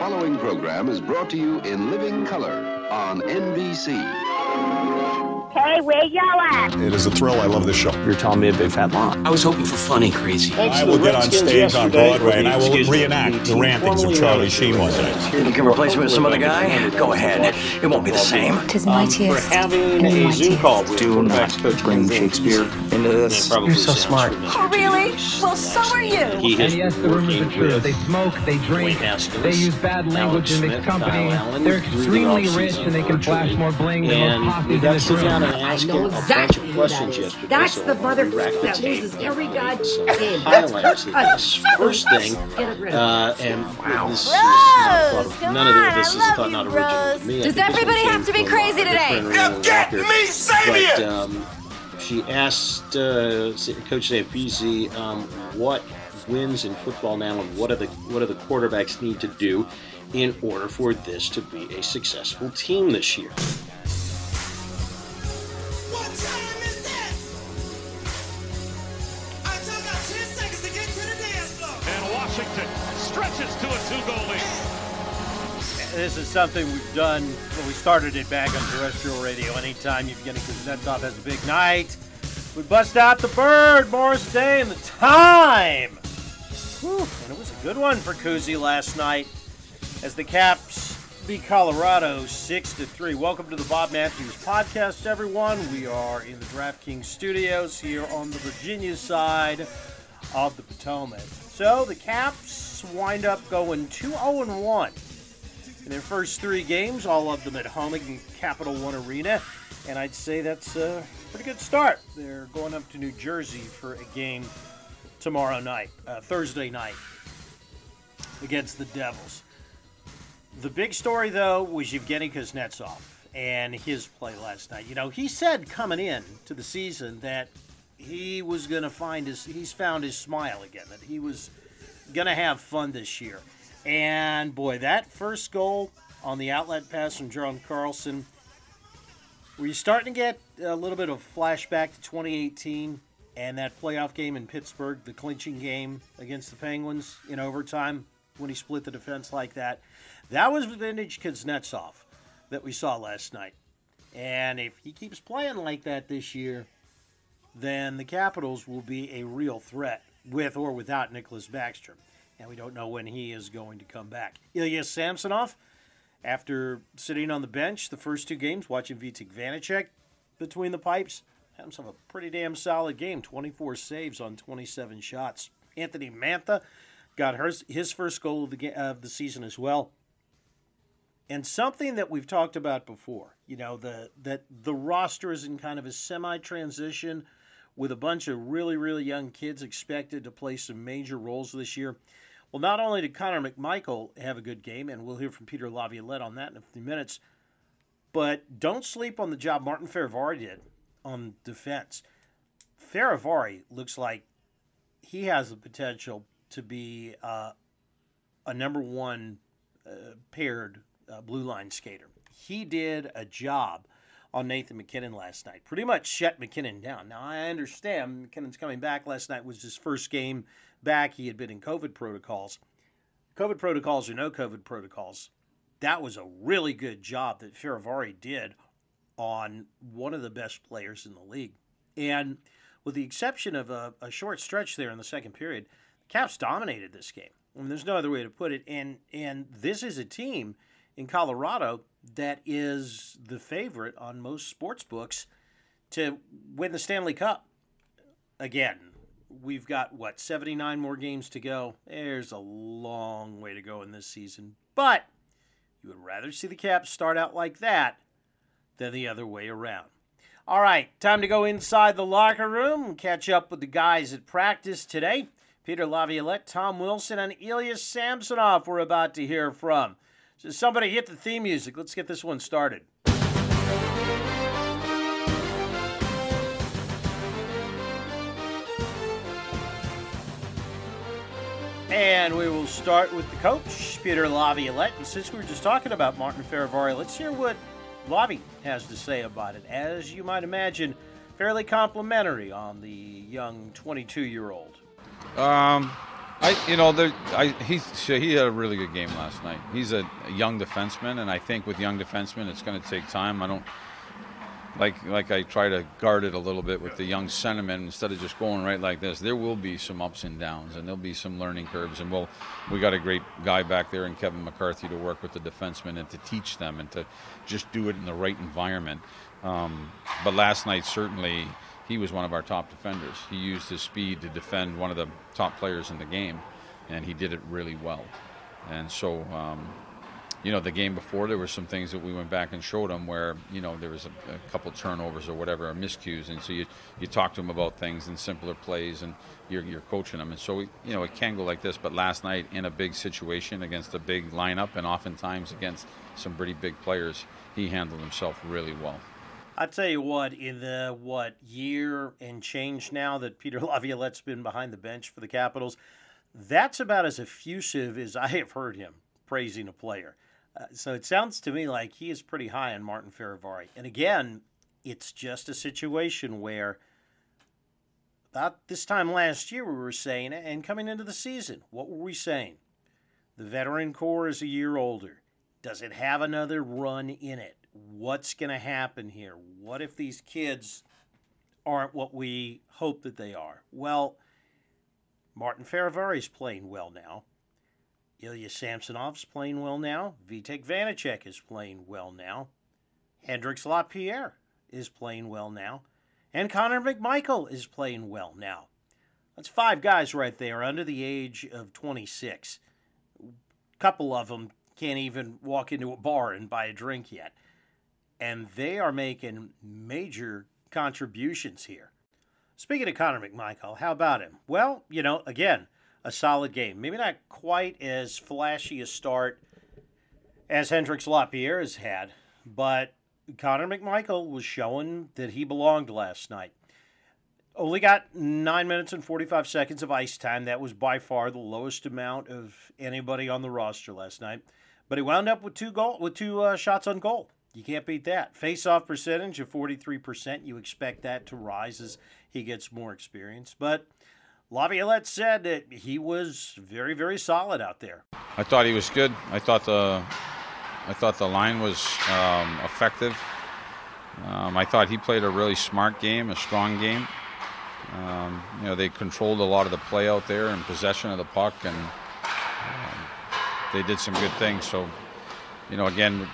following program is brought to you in living color on NBC. Hey, where y'all at? It is a thrill. I love this show. You're telling me a big fat lie. I was hoping for funny crazy. I will get on stage on Broadway and I will reenact the rantings of Charlie Sheen one day. You can replace me with some other guy? Go ahead. It won't be the same. Um, Tis mightiest For having in a Zoom mightiest. call Do not bring Shakespeare into this. Probably You're so smart. Oh, really? Well, so are you. He has And yes, the rumors are true. They smoke, they drink, they use bad language Alex in mixed Smith, company. They're extremely rich and they can flash more bling than And most we posses in this sit down and ask know him a bunch exactly of questions that is. yesterday. That's so the we'll mother re-rack the that tape loses and every find god some game. highlights of this. First thing, Get it rid uh, and this is not thought of, none of this is thought not original to me. Does think this one everybody have to be crazy uh, today? different Get me Savior! Um, she asked uh, Coach Dave Beasy um, what wins in football now, and what are the what do the quarterbacks need to do in order for this to be a successful team this year. A two-goal. This is something we've done when we started it back on terrestrial radio. Anytime you're getting Kuznetsov has a big night, we bust out the bird, Morris Day, and the time. Whew, and it was a good one for Kuzi last night as the Caps beat Colorado six to three. Welcome to the Bob Matthews podcast, everyone. We are in the DraftKings studios here on the Virginia side of the Potomac. So the Caps wind up going 2 0 1 in their first three games, all of them at home in Capital One Arena. And I'd say that's a pretty good start. They're going up to New Jersey for a game tomorrow night, uh, Thursday night, against the Devils. The big story, though, was Evgeny Kuznetsov and his play last night. You know, he said coming in to the season that he was going to find his, he's found his smile again, that he was going to have fun this year. And boy, that first goal on the outlet pass from John Carlson, were you starting to get a little bit of flashback to 2018 and that playoff game in Pittsburgh, the clinching game against the Penguins in overtime when he split the defense like that? That was vintage Kuznetsov that we saw last night. And if he keeps playing like that this year, then the Capitals will be a real threat with or without Nicholas Backstrom. And we don't know when he is going to come back. Ilya Samsonov, after sitting on the bench the first two games, watching Vitek Vanecek between the pipes, had himself a pretty damn solid game 24 saves on 27 shots. Anthony Mantha got his first goal of the, of the season as well. And something that we've talked about before, you know, the that the roster is in kind of a semi-transition with a bunch of really, really young kids expected to play some major roles this year. Well, not only did Connor McMichael have a good game, and we'll hear from Peter Laviolette on that in a few minutes, but don't sleep on the job Martin Fehervary did on defense. Fehervary looks like he has the potential to be uh, a number one uh, paired uh, blue line skater. He did a job on Nathan MacKinnon last night. Pretty much shut MacKinnon down. Now I understand MacKinnon's coming back. Last night was his first game back. He had been in COVID protocols. COVID protocols or no COVID protocols. That was a really good job that Fehervary did on one of the best players in the league. And with the exception of a, a short stretch there in the second period, the Caps dominated this game. I mean, there's no other way to put it. And and this is a team in Colorado that is the favorite on most sports books to win the Stanley Cup. Again, we've got what 79 more games to go. There's a long way to go in this season, but you would rather see the Caps start out like that than the other way around. All right, time to go inside the locker room catch up with the guys at practice today. Peter Laviolette, Tom Wilson, and Ilya Samsonov we're about to hear from. So somebody hit the theme music. Let's get this one started. And we will start with the coach, Peter Laviolette. And since we were just talking about Martin Fehervary, let's hear what Lavi has to say about it. As you might imagine, fairly complimentary on the young 22 year old. Um, I, you know, there, I, he he had a really good game last night. He's a, a young defenseman, and I think with young defensemen, it's going to take time. I don't like like I try to guard it a little bit with the young sentiment instead of just going right like this. There will be some ups and downs, and there'll be some learning curves. And we'll we got a great guy back there in Kevin McCarthy to work with the defensemen and to teach them and to just do it in the right environment. Um, but last night certainly he was one of our top defenders. He used his speed to defend one of the top players in the game, and he did it really well. And so, um, you know, the game before there were some things that we went back and showed him where you know there was a, a couple turnovers or whatever, or miscues, and so you you talk to him about things in simpler plays, and you're you're coaching him, and so we, you know it can go like this. But last night in a big situation against a big lineup, and oftentimes against some pretty big players, he handled himself really well. I tell you what, in the what year and change now that Peter Laviolette's been behind the bench for the Capitals, that's about as effusive as I have heard him praising a player. Uh, so it sounds to me like he is pretty high on Martin Fehervary. And again, it's just a situation where about this time last year we were saying, and coming into the season, what were we saying? The veteran core is a year older. Does it have another run in it? What's going to happen here? What if these kids aren't what we hope that they are? Well, Martin Fehervary's playing well now. Ilya Samsonov's playing well now. Vitek Vanecek is playing well now. Hendrix Lapierre is playing well now. And Connor McMichael is playing well now. That's five guys right there under the age of 26. A couple of them can't even walk into a bar and buy a drink yet. And they are making major contributions here. Speaking of Connor McMichael, how about him? Well, you know, again, a solid game. Maybe not quite as flashy a start as Hendrix Lapierre has had, but Connor McMichael was showing that he belonged last night. Only got nine minutes and 45 seconds of ice time. That was by far the lowest amount of anybody on the roster last night. But he wound up with two goal with two uh, shots on goal. You can't beat that. Face-off percentage of 43%. You expect that to rise as he gets more experience. But Laviolette said that he was very, very solid out there. I thought he was good. I thought the I thought the line was um, effective. Um, I thought he played a really smart game, a strong game. Um, you know, they controlled a lot of the play out there and possession of the puck, and um, they did some good things. So, you know, again,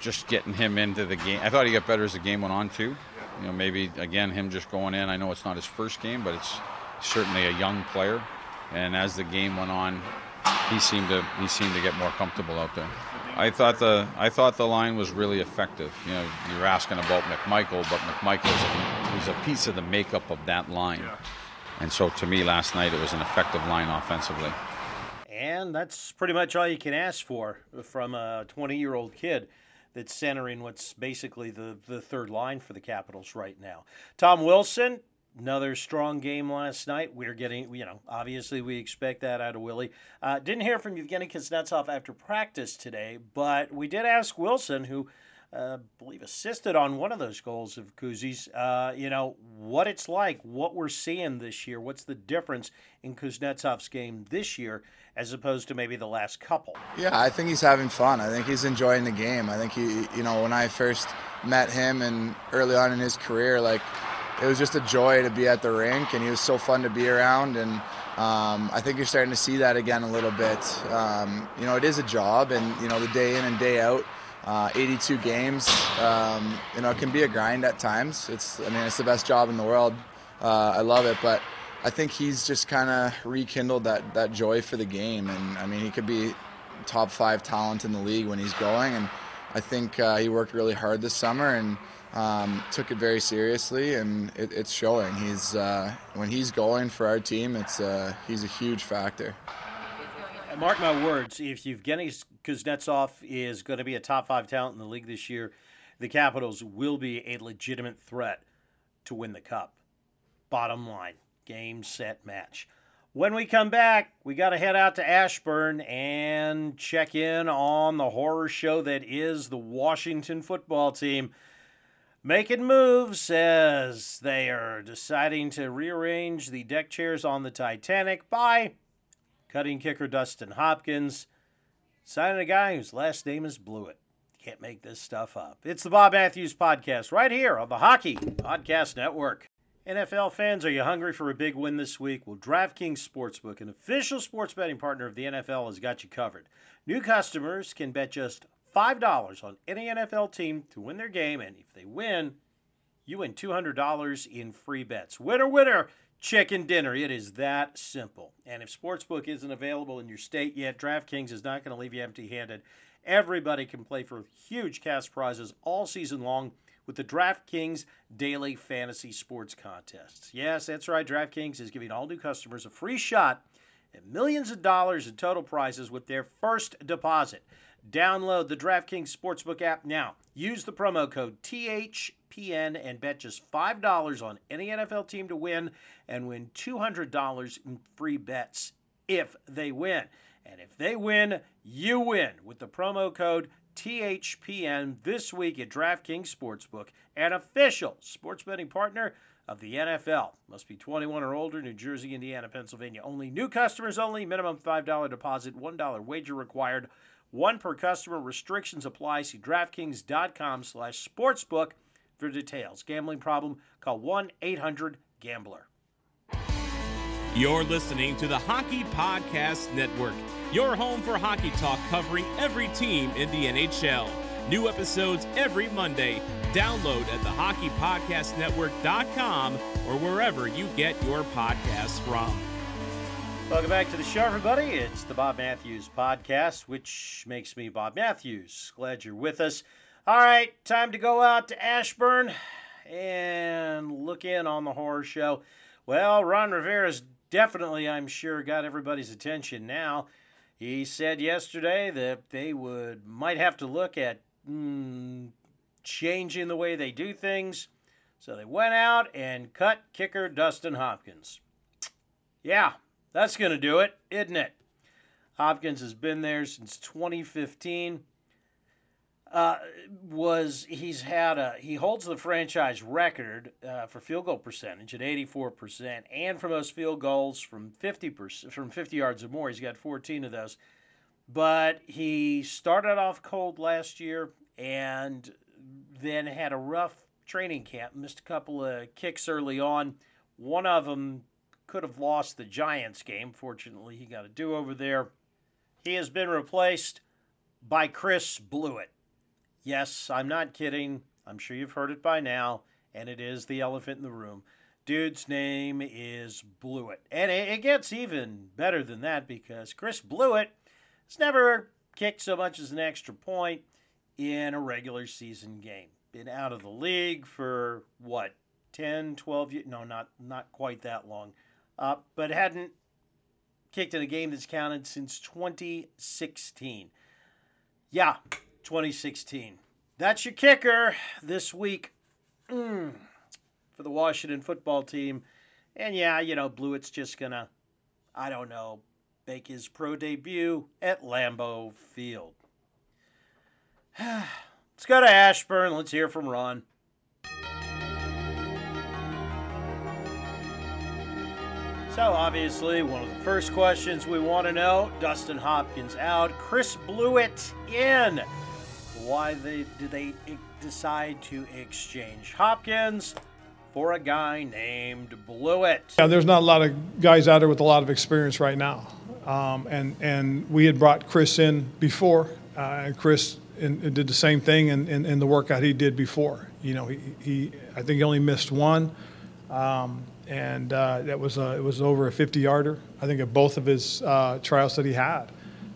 just getting him into the game. I thought he got better as the game went on too. You know, maybe again him just going in. I know it's not his first game, but it's certainly a young player. And as the game went on, he seemed to he seemed to get more comfortable out there. I thought the I thought the line was really effective. You know, you're asking about McMichael, but McMichael is a, is a piece of the makeup of that line. And so to me, last night it was an effective line offensively. And that's pretty much all you can ask for from a 20 year old kid that's centering what's basically the, the third line for the Capitals right now. Tom Wilson, another strong game last night. We're getting, you know, obviously we expect that out of Willie. Uh, didn't hear from Evgeny Kuznetsov after practice today, but we did ask Wilson, who uh, I believe assisted on one of those goals of Kuzi's, uh, you know, what it's like, what we're seeing this year, what's the difference in Kuznetsov's game this year as opposed to maybe the last couple. Yeah, I think he's having fun. I think he's enjoying the game. I think he, you know, when I first met him and early on in his career, like it was just a joy to be at the rink, and he was so fun to be around. And um, I think you're starting to see that again a little bit. Um, you know, it is a job, and you know, the day in and day out. Uh, 82 games, um, you know, it can be a grind at times. It's, I mean, it's the best job in the world. Uh, I love it, but I think he's just kind of rekindled that that joy for the game, and I mean, he could be top five talent in the league when he's going, and I think uh, he worked really hard this summer and um, took it very seriously, and it, it's showing. He's uh, when he's going for our team, it's uh, he's a huge factor. Mark my words, if Evgeny Kuznetsov is going to be a top five talent in the league this year, the Capitals will be a legitimate threat to win the Cup. Bottom line game, set, match. When we come back, we got to head out to Ashburn and check in on the horror show that is the Washington football team. making moves as they are deciding to rearrange the deck chairs on the Titanic by cutting kicker Dustin Hopkins, signing a guy whose last name is Blewitt. Can't make this stuff up. It's the Bob Matthews Podcast right here on the Hockey Podcast Network. NFL fans, are you hungry for a big win this week? Well, DraftKings Sportsbook, an official sports betting partner of the NFL, has got you covered. New customers can bet just $5 on any NFL team to win their game, and if they win, you win $200 in free bets. Winner, winner, chicken dinner. It is that simple. And if Sportsbook isn't available in your state yet, DraftKings is not going to leave you empty handed. Everybody can play for huge cash prizes all season long with the DraftKings Daily Fantasy Sports Contests. Yes, that's right. DraftKings is giving all new customers a free shot at millions of dollars in total prizes with their first deposit. Download the DraftKings Sportsbook app now. Use the promo code THPN and bet just $5 on any NFL team to win and win $200 in free bets if they win. And if they win, you win with the promo code THPN this week at DraftKings Sportsbook, an official sports betting partner of the NFL. Must be 21 or older, New Jersey, Indiana, Pennsylvania. Only new customers only. Minimum $5 deposit, $1 wager required. One per customer. Restrictions apply. See DraftKings.com slash sportsbook for details. Gambling problem? Call 1-800-GAMBLER. You're listening to the Hockey Podcast Network, your home for hockey talk covering every team in the NHL. New episodes every Monday. Download at the thehockeypodcastnetwork.com or wherever you get your podcasts from. Welcome back to the show, everybody. It's the Bob Matthews Podcast, which makes me Bob Matthews. Glad you're with us. All right, time to go out to Ashburn and look in on the horror show. Well, Ron Rivera's definitely, I'm sure, got everybody's attention now. He said yesterday that they would might have to look at mm, changing the way they do things. So they went out and cut kicker Dustin Hopkins. Yeah, that's going to do it, isn't it? Hopkins has been there since 2015. Was he's had a he holds the franchise record uh, for field goal percentage at 84% and for most field goals from 50% from 50 yards or more. He's got 14 of those. But he started off cold last year and then had a rough training camp missed a couple of kicks early on. One of them could have lost the Giants game. Fortunately he got a do over there. He has been replaced by Chris Blewitt Yes, I'm not kidding. I'm sure you've heard it by now, and it is the elephant in the room. Dude's name is Blewitt. And it, gets even better than that because Chris Blewitt has never kicked so much as an extra point in a regular season game. Been out of the league for what, 10, 12 years? No, not, not quite that long. Uh, but hadn't kicked in a game that's counted since 2016. Yeah, 2016. That's your kicker this week mm, for the Washington football team. And yeah, you know, Blewitt's just going to, I don't know, make his pro debut at Lambeau Field. Let's go to Ashburn. Let's hear from Ron. So, obviously, one of the first questions we want to know Dustin Hopkins out, Chris Blewitt in why they did they decide to exchange Hopkins for a guy named Blewitt? Yeah, there's not a lot of guys out there with a lot of experience right now, um, and and we had brought Chris in before, uh, and Chris in, in did the same thing in, in, in, the workout he did before. You know, he, he I think he only missed one. Um, and uh, that was a, it was over a 50 yarder. I think at both of his uh, trials that he had.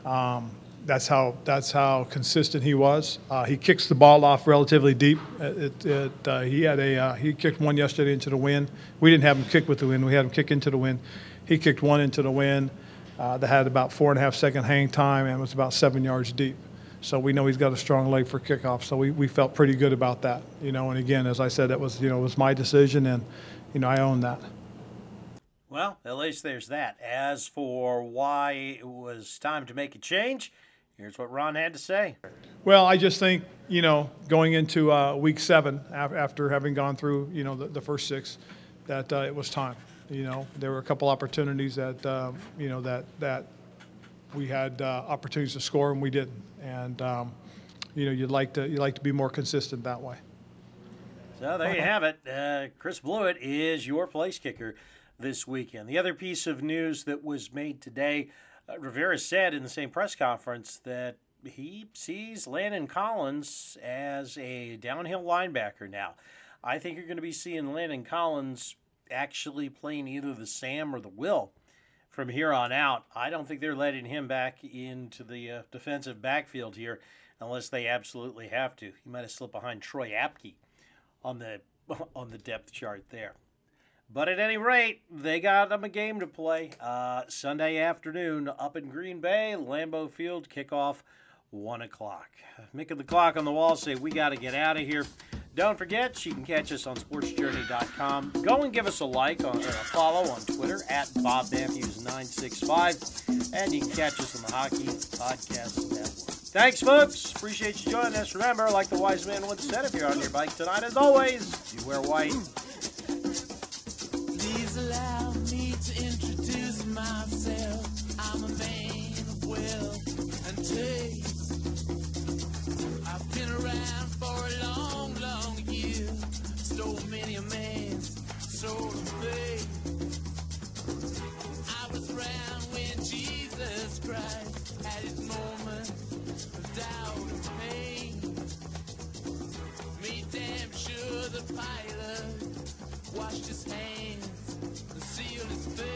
Um, that's how that's how consistent he was. Uh, he kicks the ball off relatively deep. It, it, uh, he had a uh, he kicked one yesterday into the wind. We didn't have him kick with the wind. We had him kick into the wind. He kicked one into the wind uh, that had about four and a half second hang time and was about seven yards deep. So we know he's got a strong leg for kickoff. So we, we felt pretty good about that. You know, and again, as I said, it was you know was my decision, and you know I own that. Well, at least there's that. As for why it was time to make a change Here's what Ron had to say. Well, I just think, you know, going into uh, week seven, after having gone through, you know, the, the first six, that uh, it was time. You know, there were a couple opportunities that, um, you know, that, that we had uh, opportunities to score and we didn't. And, um, you know, you'd like to, you'd like to be more consistent that way. So there you have it. Uh, Chris Blewitt is your place kicker this weekend. The other piece of news that was made today, uh, Rivera said in the same press conference that he sees Landon Collins as a downhill linebacker now. I think you're going to be seeing Landon Collins actually playing either the Sam or the Will from here on out. I don't think they're letting him back into the uh, defensive backfield here unless they absolutely have to. He might have slipped behind Troy Apke on the on the depth chart there. But at any rate, they got them a game to play uh, Sunday afternoon up in Green Bay, Lambeau Field, kickoff one o'clock. Making the clock on the wall say we got to get out of here. Don't forget, you can catch us on sportsjourney.com. Go and give us a like or a follow on Twitter at Bob Matthews 965 and you can catch us on the Hockey Podcast Network. Thanks, folks. Appreciate you joining us. Remember, like the wise man once said, if you're on your bike tonight, as always, you wear white. pilot washed his hands The seal is. face.